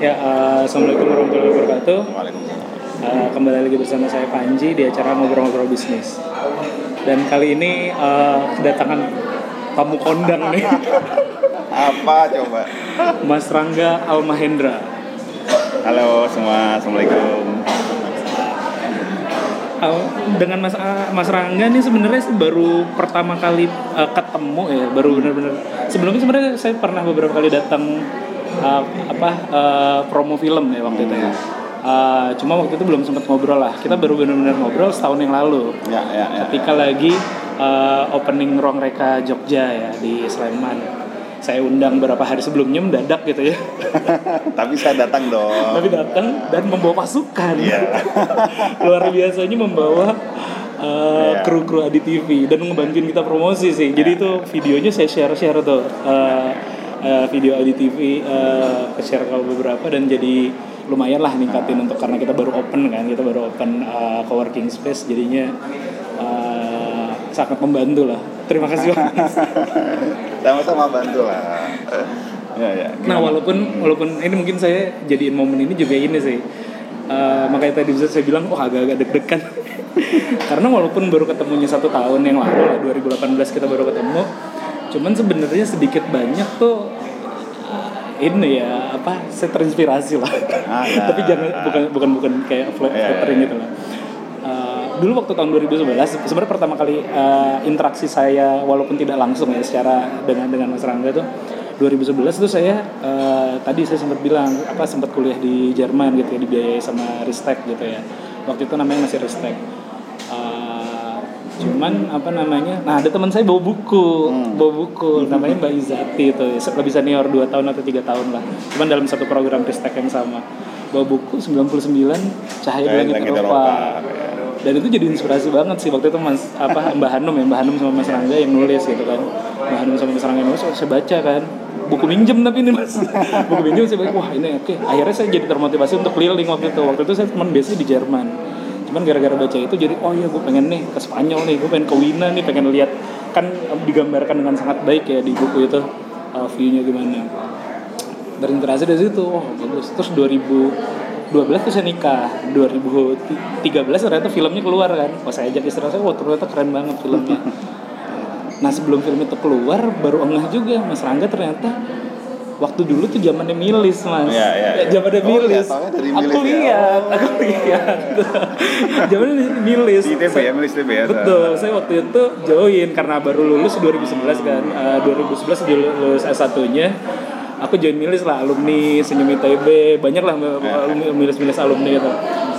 Ya, eh, assalamualaikum warahmatullahi wabarakatuh. Waalaikumsalam. Eh, kembali lagi bersama saya Panji di acara ngobrol-ngobrol bisnis. Dan kali ini eh, kedatangan tamu kondang nih, Apa coba? Mas Rangga Almahendra. Halo semua, assalamualaikum. Eh, dengan Mas ah, Mas Rangga nih sebenarnya baru pertama kali eh, ketemu ya, baru benar-benar. Sebelumnya sebenarnya saya pernah beberapa kali datang eh, apa eh, promo film ya waktu itu ya. Eh, cuma waktu itu belum sempat ngobrol lah. Kita baru benar-benar ngobrol setahun yang lalu. Ya, ya, ya. ketika lagi uh, opening ruang reka Jogja ya di Sleman. Saya undang beberapa hari sebelumnya mendadak gitu ya. Tapi saya datang dong. Tapi datang dan membawa pasukan. Iya. Luar biasanya membawa uh, Iya. kru-kru Adi TV dan ngebantuin kita promosi sih. Jadi itu videonya saya share-share tuh. uh, uh, video Adi TV uh, ke share ke beberapa dan jadi lumayan lah ningkatin untuk karena kita baru open kan kita baru open uh, coworking space jadinya uh, sangat membantu lah terima kasih Sama-sama bantu lah. Ya, ya. nah walaupun walaupun ini mungkin saya jadiin momen ini juga ini sih Uh, makanya tadi bisa saya bilang oh agak-agak deg-degan karena walaupun baru ketemunya satu tahun yang lalu lah 2018 kita baru ketemu cuman sebenarnya sedikit banyak tuh uh, ini ya apa saya terinspirasi lah Ah, ya. tapi jangan bukan bukan bukan kayak Iya, iya, flattering iya. gitu lah Uh, dulu waktu tahun 2011 sebenarnya pertama kali uh, interaksi saya walaupun tidak langsung ya secara dengan dengan Mas Rangga tuh 2011 itu saya uh, tadi saya sempat bilang apa sempat kuliah di Jerman gitu ya dibiayai sama Ristek gitu ya waktu itu namanya masih Ristek cuman apa namanya nah ada teman saya bawa buku Hmm. bawa buku namanya Mbak Izati itu lebih senior 2 tahun atau tiga tahun lah. Cuman dalam satu program Ristek yang sama. Bawa buku 99 Cahaya Cahaya di Langit Langit Eropa. Eropa, dan itu jadi inspirasi banget sih waktu itu mas apa Mbak Hanum ya Mbak Hanum sama Mas Rangga yang nulis gitu kan. Mbak Hanum sama Mas Rangga yang nulis oh, saya baca kan. Buku minjem tapi ini mas. Buku minjem saya baca wah ini oke. Akhirnya saya jadi termotivasi untuk keliling waktu itu. Waktu itu saya teman biasanya di Jerman cuman gara-gara baca itu jadi oh iya gue pengen nih ke Spanyol nih gue pengen ke Wina nih pengen lihat. Kan digambarkan dengan sangat baik ya di buku itu uh, view-nya gimana. Terinspirasi dari situ oh bagus. Terus 2012 tuh saya nikah. 2013 ternyata filmnya keluar kan. Pas saya ajak istri saya wah ternyata keren banget filmnya. Nah sebelum film itu keluar baru engah juga. Mas Rangga ternyata waktu dulu tuh zamannya milis mas Iya, iya, iya. zamannya Oh, milis iya, taunya dari aku Milis ya. lihat aku lihat zamannya milis Di TV ya, Milis TV ya. Betul, saya waktu itu join karena baru lulus 2011 kan. Eh, 2011 di lulus S1-nya. Aku join milis lah alumni Senyum ITB, banyak lah alumni milis-milis alumni itu.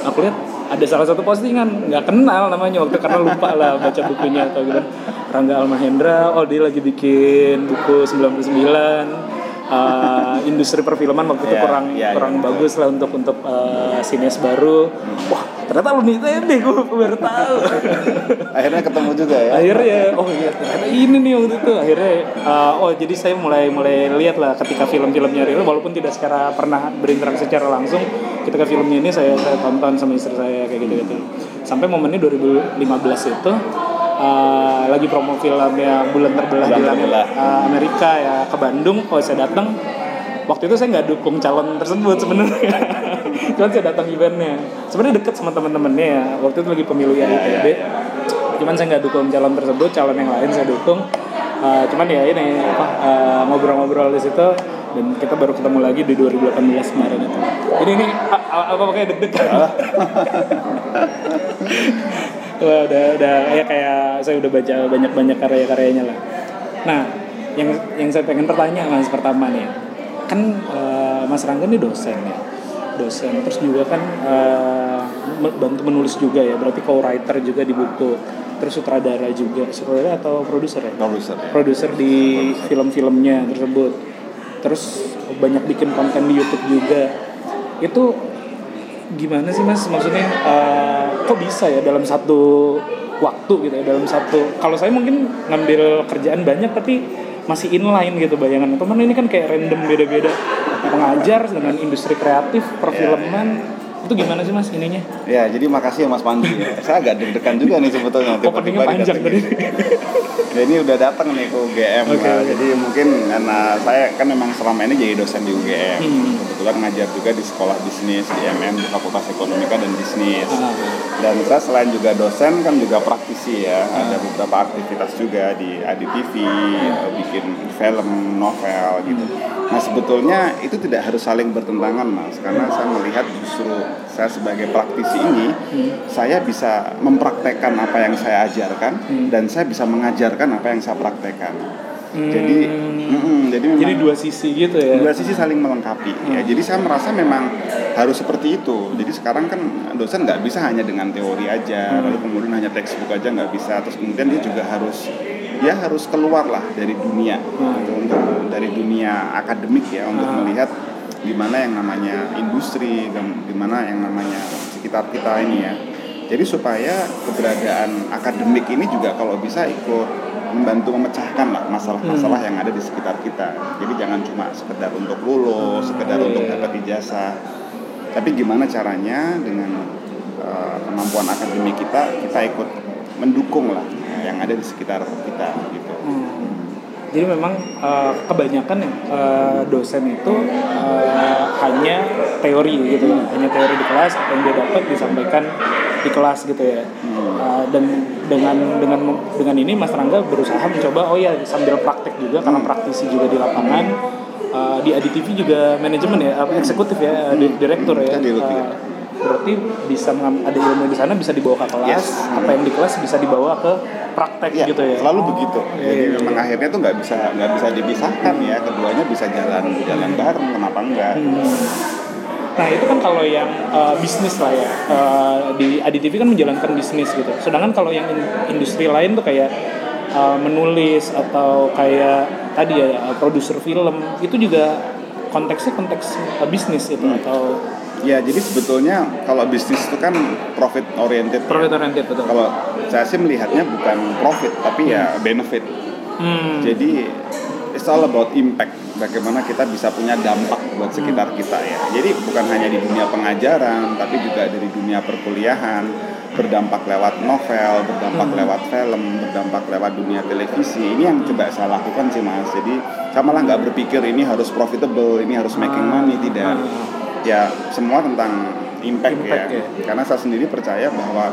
Aku lihat ada salah satu postingan nggak kenal namanya waktu karena lupa lah baca bukunya atau gitu. Rangga Almahendra, oh dia lagi bikin buku 99 eh, industri perfilman waktu itu Iya, kurang iya, iya, kurang betul. bagus lah untuk untuk eh, sinias baru. Wah ternyata alumni ITB gue baru tahu. Akhirnya ketemu juga ya. akhirnya oh iya ternyata ini nih waktu itu akhirnya uh, oh jadi saya mulai mulai lihat lah ketika film-filmnya rilis walaupun tidak secara pernah berinteraksi secara langsung ketika filmnya ini saya saya tonton sama istri saya kayak gitu gitu sampai momennya 2015 itu uh, lagi promo filmnya bulan terbelah Bulan di Terbelah. uh, Amerika ya ke Bandung. Oh saya datang. Waktu itu saya nggak dukung calon tersebut sebenarnya. Cuman saya datang eventnya. Sebenarnya deket sama teman-temannya ya. Waktu itu lagi pemilu ya ITB cuman saya nggak dukung calon tersebut calon yang lain saya dukung. Uh, cuman ya ini apa uh, ngobrol-ngobrol di situ. Dan kita baru ketemu lagi di 2018 kemarin itu. Ini ini apa kayak deg-degan Wah, udah udah. Ya kayak saya udah baca banyak-banyak karya-karyanya lah. Nah yang yang saya pengen bertanya mas pertama nih. Kan uh, mas Rangga ini dosen ya. Dosen. Terus juga kan uh, bantu menulis juga ya. Berarti co-writer juga di buku. Terus sutradara juga. Sutradara atau produser ya? Produser ya. produser di film-filmnya tersebut. Terus banyak bikin konten di YouTube juga. Itu gimana sih mas maksudnya eh, kok bisa ya dalam satu waktu gitu ya dalam satu kalau saya mungkin ngambil kerjaan banyak tapi masih inline gitu bayangan teman ini kan kayak random beda-beda pengajar dengan industri kreatif perfilman Itu gimana sih mas ininya? Ya, jadi makasih ya Mas Pandi. Saya agak deg-degan juga nih sebetulnya. Openingnya panjang tadi. Ya ini udah datang nih ke UGM lah. oke. Jadi mungkin karena saya kan memang selama ini jadi dosen di UGM. Hmm. Kebetulan ngajar juga di sekolah bisnis di MM di Fakultas Ekonomika dan Bisnis. Ah. Dan saya selain juga dosen kan juga praktisi ya. Ada beberapa aktivitas juga di ADTV, bikin film, novel gitu. Nah sebetulnya itu tidak harus saling bertentangan mas, karena saya melihat justru saya sebagai praktisi ini, saya bisa mempraktekkan apa yang saya ajarkan dan saya bisa mengajarkan apa yang saya praktekkan. Jadi, mm-mm, jadi memang Jadi dua sisi gitu ya? dua sisi saling melengkapi. Ya jadi saya merasa memang harus seperti itu. Jadi sekarang kan dosen nggak bisa hanya dengan teori aja. Lalu kemudian hanya textbook aja nggak bisa. Terus kemudian dia juga harus ya harus keluar lah dari dunia. Gitu, untuk dari dunia akademik ya untuk melihat di mana yang namanya industri dan di mana yang namanya sekitar kita ini ya jadi supaya keberadaan akademik ini juga kalau bisa ikut membantu memecahkan lah masalah-masalah yang ada di sekitar kita. Jadi jangan cuma sekedar untuk lulus, sekedar iya, untuk iya. dapat ijazah. Tapi gimana caranya dengan uh, kemampuan akademik kita kita ikut mendukung lah yang ada di sekitar kita gitu. Hmm. Jadi memang eh, kebanyakan eh, dosen itu eh, hanya teori gitu ya, hanya teori di kelas apa yang dia dapat disampaikan di kelas gitu ya. Eh, dan dengan dengan dengan ini Mas Rangga berusaha mencoba oh ya sambil praktek juga karena praktisi juga di lapangan. Eh, di ADTV juga manajemen ya, eksekutif ya, di- direktur ya. Eh, berarti bisa ada ilmu di sana bisa dibawa ke kelas, Yes. apa yang di kelas bisa dibawa ke praktek Iya, gitu ya. selalu begitu. iya, Jadi iya, memang iya. akhirnya tuh nggak bisa nggak bisa dipisahkan ya. Keduanya bisa jalan jalan bareng. Kenapa enggak? Hmm. Nah itu kan kalau yang uh, bisnis lah ya Uh, di ADTV kan menjalankan bisnis gitu. Sedangkan kalau yang in- industri lain tuh kayak uh, menulis atau kayak tadi ya produser film itu juga konteksnya konteks uh, bisnis itu atau Ya, jadi sebetulnya kalau bisnis itu kan profit oriented. ya. profit oriented betul. Kalau saya sih melihatnya bukan profit tapi ya benefit. Hmm. Jadi it's all about impact. Bagaimana kita bisa punya dampak buat sekitar kita ya. Jadi bukan hanya di dunia pengajaran, tapi juga dari dunia perkuliahan, berdampak lewat novel, berdampak lewat film, berdampak lewat dunia televisi. Ini yang coba saya lakukan sih mas. Jadi saya malah nggak berpikir ini harus profitable, ini harus making money tidak. Ya semua tentang impact, Impact, ya. ya. Karena saya sendiri percaya bahwa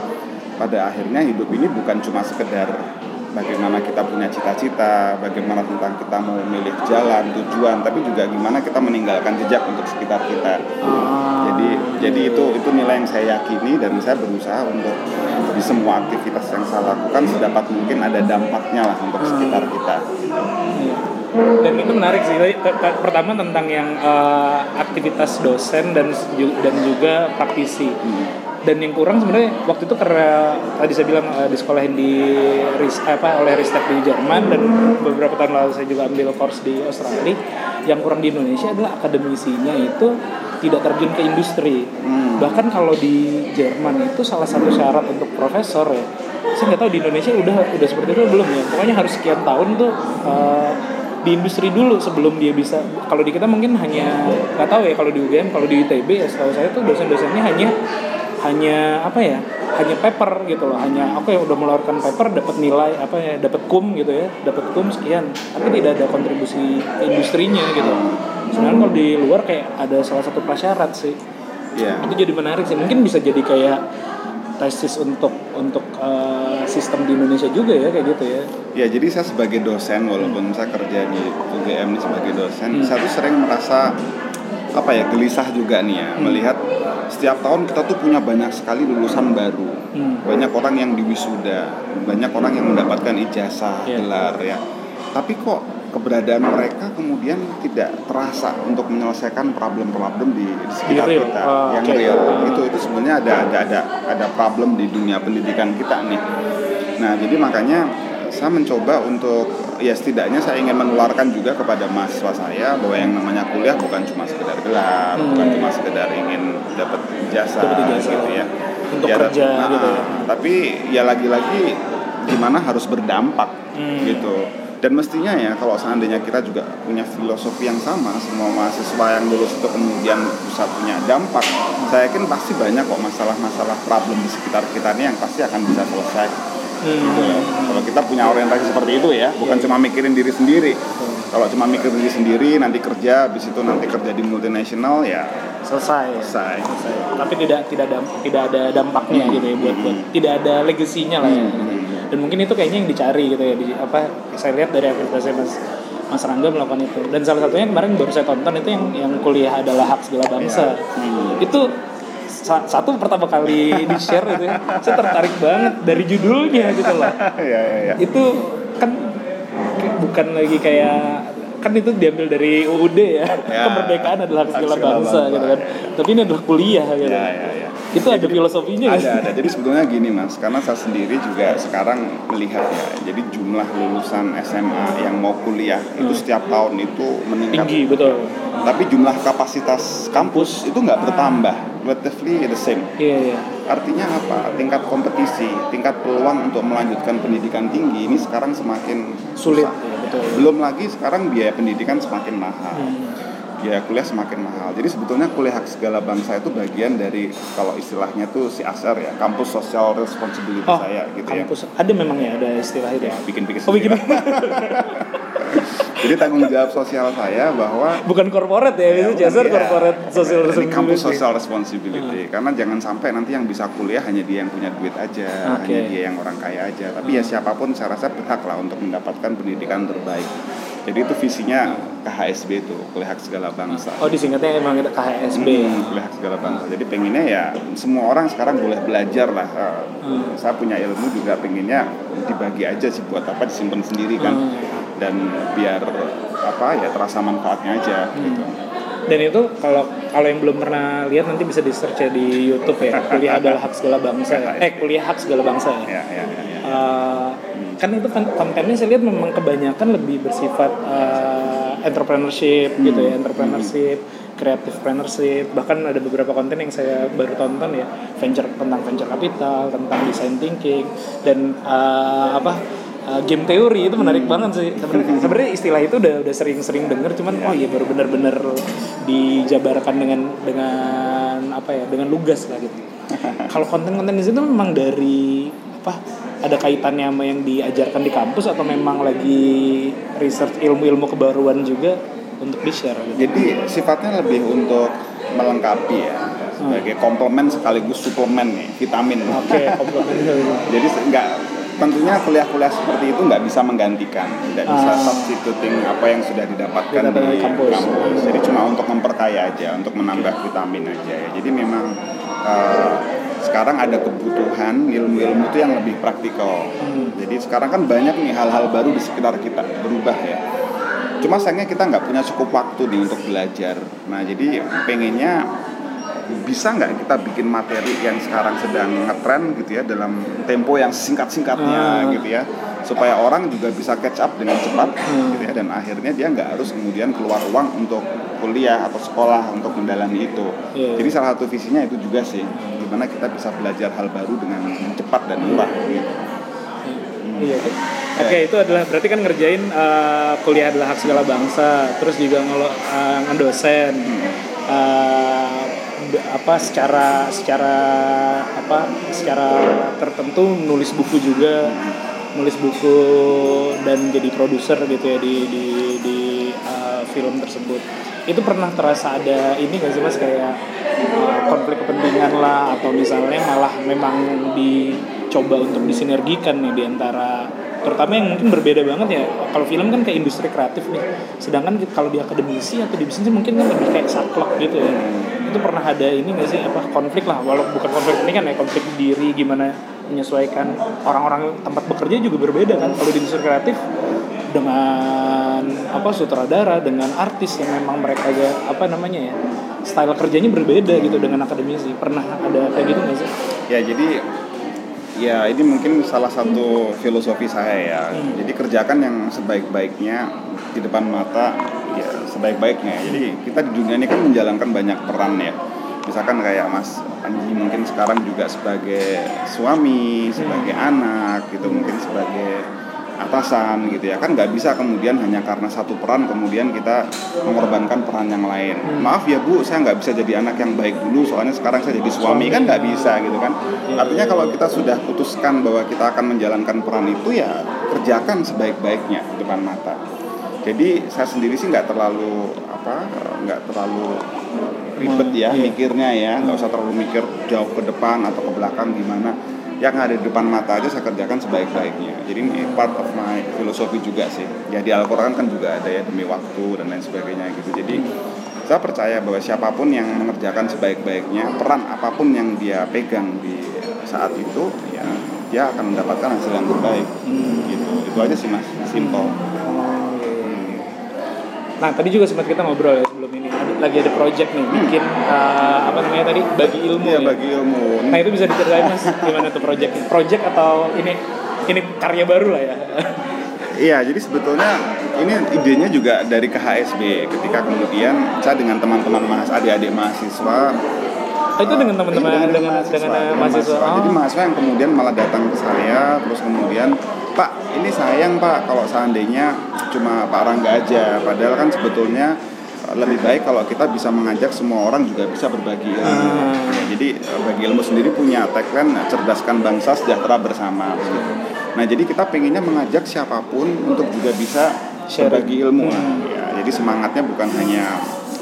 pada akhirnya hidup ini bukan cuma sekedar bagaimana kita punya cita-cita, bagaimana tentang kita mau memilih jalan, tujuan, tapi juga gimana kita meninggalkan jejak untuk sekitar kita. Ah, Jadi jadi itu itu nilai yang saya yakini dan saya berusaha untuk di semua aktivitas yang saya lakukan sedapat mungkin ada dampaknya lah untuk sekitar kita. Dan itu menarik sih. Pertama tentang yang eh, aktivitas dosen dan dan juga praktisi. Dan yang kurang sebenarnya waktu itu karena tadi saya bilang eh, disekolahin di ris apa oleh Ristek di Jerman dan beberapa tahun lalu saya juga ambil course di Australia. Yang kurang di Indonesia adalah akademisinya itu tidak terjun ke industri. Bahkan kalau di Jerman itu salah satu syarat untuk profesor ya. Saya nggak tahu di Indonesia udah udah seperti itu belum ya. Pokoknya harus sekian tahun tuh eh, di industri dulu sebelum dia bisa kalau di kita mungkin hanya nggak tahu ya kalau di UGM kalau di ITB ya setahu saya tuh dosen-dosennya hanya hanya apa ya hanya paper gitu loh. Hanya oke udah mengeluarkan paper dapat nilai apa ya dapat kum gitu ya. Dapat kum sekian. Tapi tidak ada kontribusi industrinya gitu. Sebenarnya kalau di luar kayak ada salah satu prasyarat sih. Iya. itu jadi menarik sih. Mungkin bisa jadi kayak tesis untuk untuk eh, sistem di Indonesia juga ya kayak gitu ya. Ya jadi saya sebagai dosen walaupun saya kerja di UGM ini sebagai dosen, Hmm. saya tuh sering merasa apa ya gelisah juga nih ya melihat setiap tahun kita tuh punya banyak sekali lulusan baru, Hmm. banyak orang yang diwisuda, banyak orang yang mendapatkan ijazah Iya. gelar ya. Tapi kok keberadaan mereka kemudian tidak terasa untuk menyelesaikan problem-problem di, di sekitar real. kita Ah, yang oke. real. Itu itu sebenarnya ada ada ada ada problem di dunia pendidikan kita nih. Nah, jadi makanya saya mencoba untuk ya setidaknya saya ingin menularkan juga kepada mahasiswa saya bahwa yang namanya kuliah bukan cuma sekedar gelar, Hmm. bukan cuma sekedar ingin dapat Dapat ijazah. gitu ya. Untuk Ya, kerja nah, gitu ya. Tapi ya lagi-lagi gimana harus berdampak Hmm. gitu. dan mestinya ya kalau seandainya kita juga punya filosofi yang sama semua mahasiswa yang lulus itu kemudian bisa punya dampak saya yakin pasti banyak kok masalah-masalah problem di sekitar kita ini yang pasti akan bisa selesai gitu ya. kalau kita punya orientasi seperti itu ya bukan Iya, cuma mikirin diri sendiri. Kalau cuma mikir diri sendiri nanti kerja habis itu nanti kerja di multinasional ya selesai. selesai. Selesai. tapi tidak tidak damp- tidak ada dampaknya gitu ya buat buat tidak ada legasinya lah ya. Dan mungkin itu kayaknya yang dicari gitu ya di apa saya lihat dari aktivitasnya mas Mas Rangga melakukan itu. Dan salah satunya kemarin baru saya tonton itu yang yang kuliah adalah hak segala bangsa. Itu sa- satu pertama kali di share itu ya, saya tertarik banget dari judulnya gitu loh. Ya ya ya itu kan bukan lagi kayak kan itu diambil dari UUD ya, Ya. kemerdekaan adalah hak segala bangsa bangsa, gitu kan. Tapi ini adalah kuliah gitu. Ya ya ya itu ada filosofinya ada kan? ada. Jadi sebetulnya gini mas. Karena saya sendiri juga sekarang melihat ya jadi jumlah lulusan SMA yang mau kuliah itu setiap tahun itu meningkat. Tinggi betul. Tapi jumlah kapasitas kampus itu nggak bertambah. Relatively the same. Iya iya. Artinya apa? Tingkat kompetisi tingkat peluang untuk melanjutkan pendidikan tinggi ini sekarang semakin sulit. susah. ya, betul. Belum lagi sekarang biaya pendidikan semakin mahal. Hmm. Biaya kuliah semakin mahal. Jadi sebetulnya kuliah hak segala bangsa itu bagian dari kalau istilahnya tuh si ASR ya kampus social responsibility oh saya gitu ya. kampus. Ada memang ya ada istilah itu. Ya bikin-bikin oh bikin jadi tanggung jawab sosial saya bahwa bukan korporat ya itu bukan, jasar iya. korporat social Ini kampus responsibility. social responsibility karena jangan sampai nanti yang bisa kuliah hanya dia yang punya duit aja Oke. hanya dia yang orang kaya aja. Tapi ya siapa pun saya rasa berhak lah untuk mendapatkan pendidikan terbaik jadi itu visinya KHSB itu kuliah hak segala bangsa oh disingkatnya emang itu KHSB Hmm, kuliah hak segala bangsa jadi pengennya ya semua orang sekarang boleh belajar lah Eh, Hmm. saya punya ilmu juga pengennya dibagi aja sih buat apa disimpan sendiri kan Hmm. dan biar apa ya terasa manfaatnya aja Hmm. gitu dan itu kalau kalau yang belum pernah lihat nanti bisa di search ya di YouTube ya kuliah adalah hak segala bangsa ya. eh kuliah hak segala bangsa ya ya ya ya, ya. Eh, kan itu kan kontennya saya lihat memang kebanyakan lebih bersifat eh, entrepreneurship gitu ya entrepreneurship creative entrepreneurship bahkan ada beberapa konten yang saya baru tonton ya venture tentang venture capital tentang design thinking dan eh, apa eh, game teori itu menarik banget sih. Sebenarnya sebenarnya istilah itu udah udah sering-sering denger cuman oh iya baru benar-benar dijabarkan dengan dengan apa ya dengan lugas lah gitu. Kalau konten-konten di situ memang dari apa ada kaitannya sama yang diajarkan di kampus atau memang lagi research ilmu-ilmu kebaruan juga untuk di share gitu. Jadi sifatnya lebih untuk melengkapi ya sebagai komplement sekaligus suplemen nih vitamin. Oke, komplement Jadi nggak tentunya kuliah-kuliah seperti itu nggak bisa menggantikan, tidak bisa Ah. substituting apa yang sudah didapatkan Didapat di kampus. kampus. Jadi cuma untuk memperkaya aja, untuk menambah vitamin aja ya. Jadi memang eh, sekarang ada kebutuhan ilmu-ilmu itu yang lebih praktikal. Hmm. Jadi sekarang kan banyak nih hal-hal baru di sekitar kita berubah ya. Cuma sayangnya kita nggak punya cukup waktu nih untuk belajar. Nah jadi pengennya bisa nggak kita bikin materi yang sekarang sedang ngetren gitu ya dalam tempo yang singkat-singkatnya Ah. gitu ya supaya orang juga bisa catch up dengan cepat Hmm. gitu ya dan akhirnya dia nggak harus kemudian keluar uang untuk kuliah atau sekolah untuk mendalami itu. Iya. Jadi salah satu visinya itu juga sih gimana kita bisa belajar hal baru dengan cepat dan murah gitu. Iya. oke. Oke, itu adalah berarti kan ngerjain eh, kuliah adalah hak segala bangsa, terus juga ngelo eh, ngedosen. eh, b- apa secara secara apa secara tertentu nulis buku juga nulis buku dan jadi produser gitu ya di di di eh, film tersebut. Itu pernah terasa ada ini nggak sih mas? Kayak eh, konflik kepentingan lah atau misalnya malah memang dicoba untuk disinergikan nih di antara terutama yang mungkin berbeda banget ya. Kalau film kan kayak industri kreatif nih. Sedangkan kalau di akademisi atau di bisnis mungkin kan lebih kayak saklek gitu ya. Itu pernah ada ini nggak sih? Apa konflik lah walau bukan konflik ini kan ya konflik diri gimana menyesuaikan orang-orang tempat bekerja juga berbeda kan kalau di industri kreatif dengan apa sutradara dengan artis yang memang mereka ya apa namanya ya style kerjanya berbeda gitu dengan akademisi pernah ada kayak gitu nggak sih Ya jadi ya ini mungkin salah satu filosofi saya ya. Hmm. Jadi kerjakan yang sebaik-baiknya di depan mata ya sebaik-baiknya. Jadi kita di dunia ini kan menjalankan banyak peran ya. Misalkan kayak Mas Anji mungkin sekarang juga sebagai suami, sebagai anak gitu, mungkin sebagai atasan gitu ya. Kan nggak bisa kemudian hanya karena satu peran kemudian kita mengorbankan peran yang lain. Maaf ya bu saya nggak bisa jadi anak yang baik dulu soalnya sekarang saya jadi suami. Kan nggak bisa gitu kan. Artinya kalau kita sudah putuskan bahwa kita akan menjalankan peran itu ya kerjakan sebaik-baiknya di depan mata. Jadi saya sendiri sih nggak terlalu apa nggak terlalu ribet ya Iya. mikirnya ya nggak usah terlalu mikir jauh ke depan atau ke belakang gimana. Yang ada di depan mata aja saya kerjakan sebaik-baiknya. Jadi ini part of my filosofi juga sih. Ya di Al-Quran kan juga ada ya demi waktu dan lain sebagainya gitu. Jadi saya percaya bahwa siapa pun yang mengerjakan sebaik-baiknya peran apa pun yang dia pegang di saat itu ya dia akan mendapatkan hasil yang terbaik. Gitu. Itu aja sih mas. Simple. Oh, iya, iya. Nah tadi juga sempat kita ngobrol ya sebelum ini lagi ada project nih bikin eh, apa namanya tadi bagi ilmu Iya ya. bagi ilmu Nah itu bisa diceritain mas gimana tuh project project atau ini ini karya baru lah ya. Iya, jadi sebetulnya ini idenya juga dari KHSB ketika kemudian saya dengan teman-teman mahas adik-adik mahasiswa Oh, itu dengan teman-teman Iya, dengan dengan mahasiswa. Jadi Oh. mahasiswa yang kemudian malah datang ke saya terus kemudian Pak ini sayang Pak kalau seandainya cuma Pak Rangga aja padahal kan sebetulnya eh, lebih baik kalau kita bisa mengajak semua orang juga bisa berbagi ilmu. Ya, jadi eh, bagi ilmu sendiri punya tagline eh, cerdaskan bangsa sejahtera bersama. gitu. Nah jadi kita pengennya mengajak siapa pun untuk juga bisa berbagi ilmu. Hmm. Ya, jadi semangatnya bukan hanya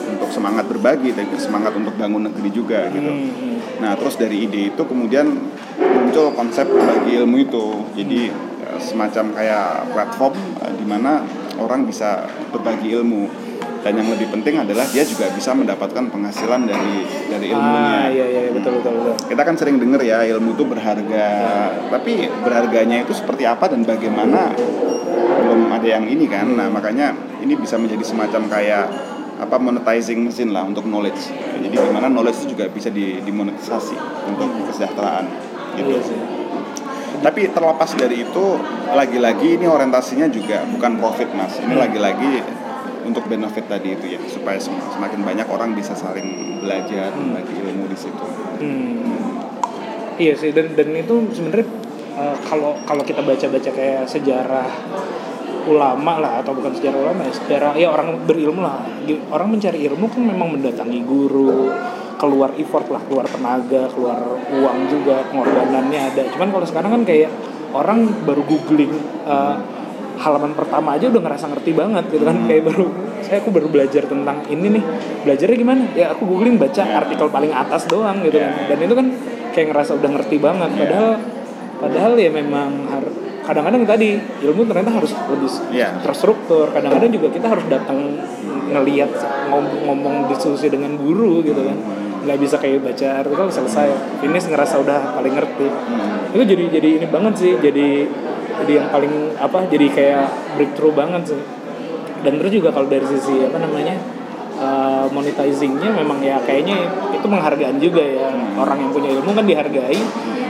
untuk semangat berbagi, tapi semangat untuk bangun negeri juga gitu. Hmm, hmm. Nah, terus dari ide itu kemudian muncul konsep bagi ilmu itu. Jadi eh, semacam kayak platform di mana orang bisa berbagi ilmu. Dan yang lebih penting adalah dia juga bisa mendapatkan penghasilan dari dari ilmunya. Ah iya iya betul betul betul. Kita kan sering dengar ya ilmu itu berharga, tapi berharganya itu seperti apa dan bagaimana belum ada yang ini kan. Nah makanya ini bisa menjadi semacam kayak apa monetizing mesin lah untuk knowledge. Jadi di mana knowledge itu juga bisa di, dimonetisasi untuk kesejahteraan. Gitu. Iya sih. Tapi terlepas dari itu, lagi-lagi ini orientasinya juga bukan profit mas. Ini lagi-lagi untuk benefit tadi itu ya, supaya sem- semakin banyak orang bisa saling belajar, Hmm. berbagi ilmu di situ. Hmm. Iya sih dan dan itu sebenarnya eh, kalau kalau kita baca-baca kayak sejarah ulama lah atau bukan sejarah ulama ya sejarah ya orang berilmu lah orang mencari ilmu kan memang mendatangi guru keluar effort lah keluar tenaga keluar uang juga pengorbanannya ada cuman kalau sekarang kan kayak orang baru googling eh, halaman pertama aja udah ngerasa ngerti banget gitu kan kayak baru saya aku baru belajar tentang ini nih belajarnya gimana ya aku googling baca Ya. artikel paling atas doang gitu kan ya. dan itu kan kayak ngerasa udah ngerti banget Ya. padahal padahal ya memang kadang-kadang tadi ilmu ternyata harus lebih Ya. terstruktur kadang-kadang juga kita harus datang ngelihat ngom- ngomong diskusi dengan guru gitu kan nggak bisa kayak baca artikel selesai finish ngerasa udah paling ngerti Hmm. itu jadi jadi ini banget sih jadi jadi yang paling apa jadi kayak breakthrough banget sih. Dan terus juga kalau dari sisi apa namanya uh, monetizingnya memang ya kayaknya itu penghargaan juga ya orang yang punya ilmu kan dihargai.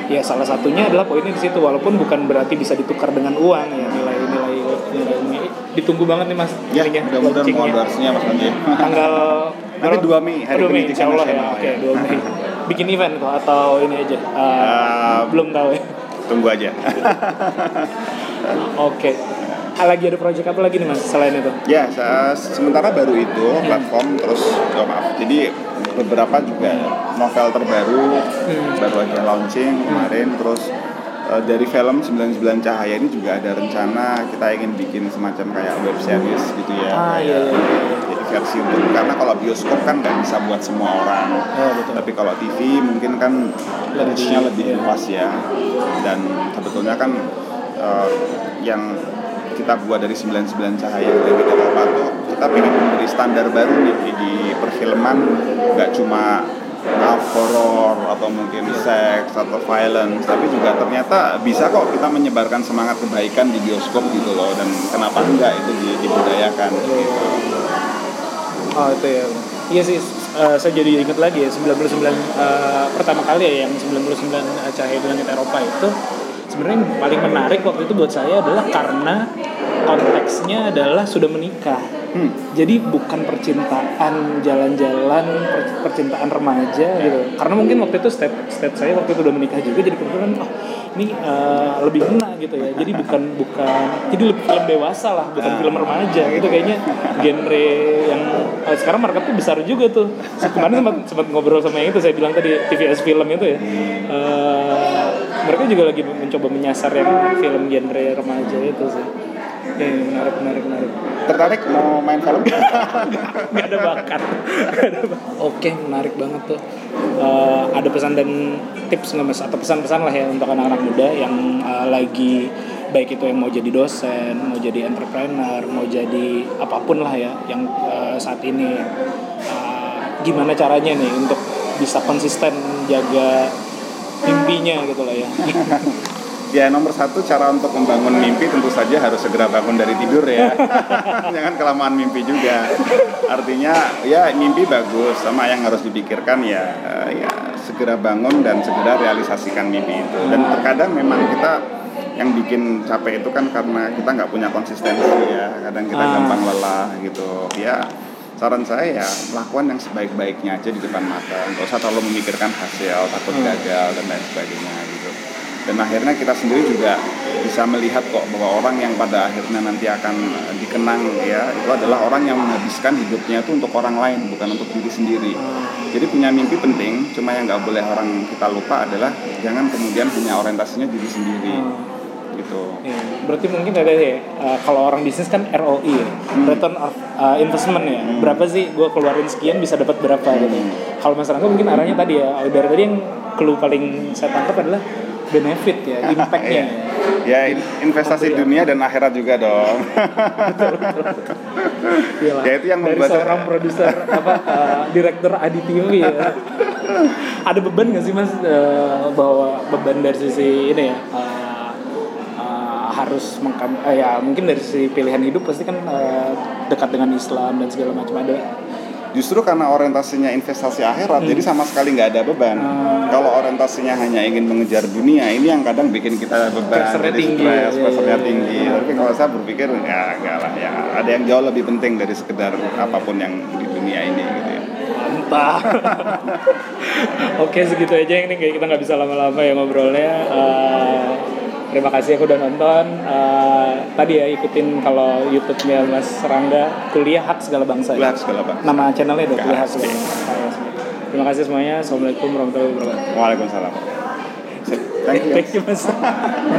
Ya salah satunya adalah poinnya di situ walaupun bukan berarti bisa ditukar dengan uang ya nilai nilai nilai ini ditunggu banget nih mas Ya, mudah-mudahan endorse-nya Mas Andi. tanggal Nanti 2 Mei, Hari 2 Mei, Pendidikan Allah ya. Oke ya. 2 Mei. Bikin event atau ini aja? Uh, Ah, belum tahu ya Tunggu aja. Oke. Ah, lagi ada project apa lagi nih mas selain itu? ya, se- sementara baru itu platform terus oh, maaf. Jadi beberapa juga novel terbaru Hmm. baru aja launching kemarin terus eh, dari film 99 Cahaya ini juga ada rencana kita ingin bikin semacam kayak web series gitu ya. Ah, iya, Kayak- iya, iya. Jadi versi untuk karena kalau bioskop kan nggak bisa buat semua orang. Oh, betul. Tapi kalau TV mungkin kan Lebih, lebih iya. luas ya. Dan sebetulnya kan eh, yang kita buat dari 99 Cahaya yang kita tuh kita pengen memberi standar baru nih di perfilman nggak cuma horor atau mungkin seks atau violence tapi juga ternyata bisa kok kita menyebarkan semangat kebaikan di bioskop gitu loh dan kenapa enggak itu di- dibudayakan gitu. Oh itu ya. Iya sih, eh, saya jadi ingat lagi ya 99 eh, pertama kali ya yang 99 Cahaya di Langit Eropa itu sebenarnya paling menarik waktu itu buat saya adalah karena konteksnya adalah sudah menikah Hmm. Jadi bukan percintaan jalan-jalan, per- percintaan remaja gitu. Karena mungkin waktu itu state state saya waktu itu udah menikah juga, jadi kebetulan oh ini eh, lebih kena gitu ya. Jadi bukan bukan jadi lebih film dewasa lah, bukan film remaja gitu kayaknya genre yang eh, sekarang marketnya besar juga tuh. Kemarin sempat sempat ngobrol sama yang itu saya bilang tadi TVS film itu ya. Eh, mereka juga lagi mencoba menyasar yang film genre remaja itu sih. Ya, menarik, menarik, menarik. Tertarik mau main film? Gak ada bakat. Nggak ada bakat. Oke, menarik banget tuh. Eh, ada pesan dan tips nggak mas? Atau pesan-pesan lah ya untuk anak-anak muda yang eh, lagi baik itu yang mau jadi dosen, mau jadi entrepreneur, mau jadi apa pun lah ya yang eh, saat ini eh, gimana caranya nih untuk bisa konsisten jaga mimpinya gitu lah ya. Ya nomor satu cara untuk membangun mimpi tentu saja harus segera bangun dari tidur ya. Jangan kelamaan mimpi juga. Artinya ya mimpi bagus sama yang harus dipikirkan ya eh, ya segera bangun dan segera realisasikan mimpi itu. Dan terkadang memang kita yang bikin capek itu kan karena kita nggak punya konsistensi ya. Kadang kita Ah. gampang lelah gitu. Ya saran saya ya melakukan yang sebaik-baiknya aja di depan mata. Nggak usah terlalu memikirkan hasil, takut Hmm. gagal dan lain sebagainya gitu dan akhirnya kita sendiri juga bisa melihat kok bahwa orang yang pada akhirnya nanti akan dikenang ya itu adalah orang yang menghabiskan hidupnya itu untuk orang lain bukan untuk diri sendiri. Jadi punya mimpi penting cuma yang nggak boleh orang kita lupa adalah jangan kemudian punya orientasinya diri sendiri. Gitu. Iya, berarti mungkin ada ya uh, kalau orang bisnis kan ROI ya, return of uh, investment ya. Berapa sih gue keluarin sekian bisa dapat berapa gitu. Kalau Mas Rangga mungkin arahnya tadi ya, dari tadi yang clue paling saya tangkap adalah benefit ya, impactnya. ya in- investasi dunia dan akhirat juga dong Iyalah. Ya, itu yang dari membuat seorang produser apa uh, direktur Adi TV ya. Ada beban gak sih Mas uh, bahwa beban dari sisi ini ya uh, uh, harus mengkam eh, ya mungkin dari sisi pilihan hidup pasti kan uh, dekat dengan Islam dan segala macam ada Justru karena orientasinya investasi akhirat, jadi sama sekali nggak ada beban. Hmm. Kalau orientasinya hanya ingin mengejar dunia, ini yang kadang bikin kita beban, Pressure-nya jadi tinggi, stres, ya, pressure-nya ya, tinggi. ya. Tapi kalau saya berpikir ya enggak lah ya, ada yang jauh lebih penting dari sekedar apa pun yang di dunia ini gitu ya. mantap oke segitu aja ini kayak kita nggak bisa lama-lama ya ngobrolnya Eh, terima kasih aku udah nonton Eh, tadi ya ikutin kalau YouTube-nya Mas Rangga kuliah hak segala bangsa ya? Kuliah Hak Segala Bangsa. nama channelnya udah kuliah hak segala bangsa terima kasih semuanya assalamualaikum warahmatullahi wabarakatuh Waalaikumsalam. Thank you. thank you mas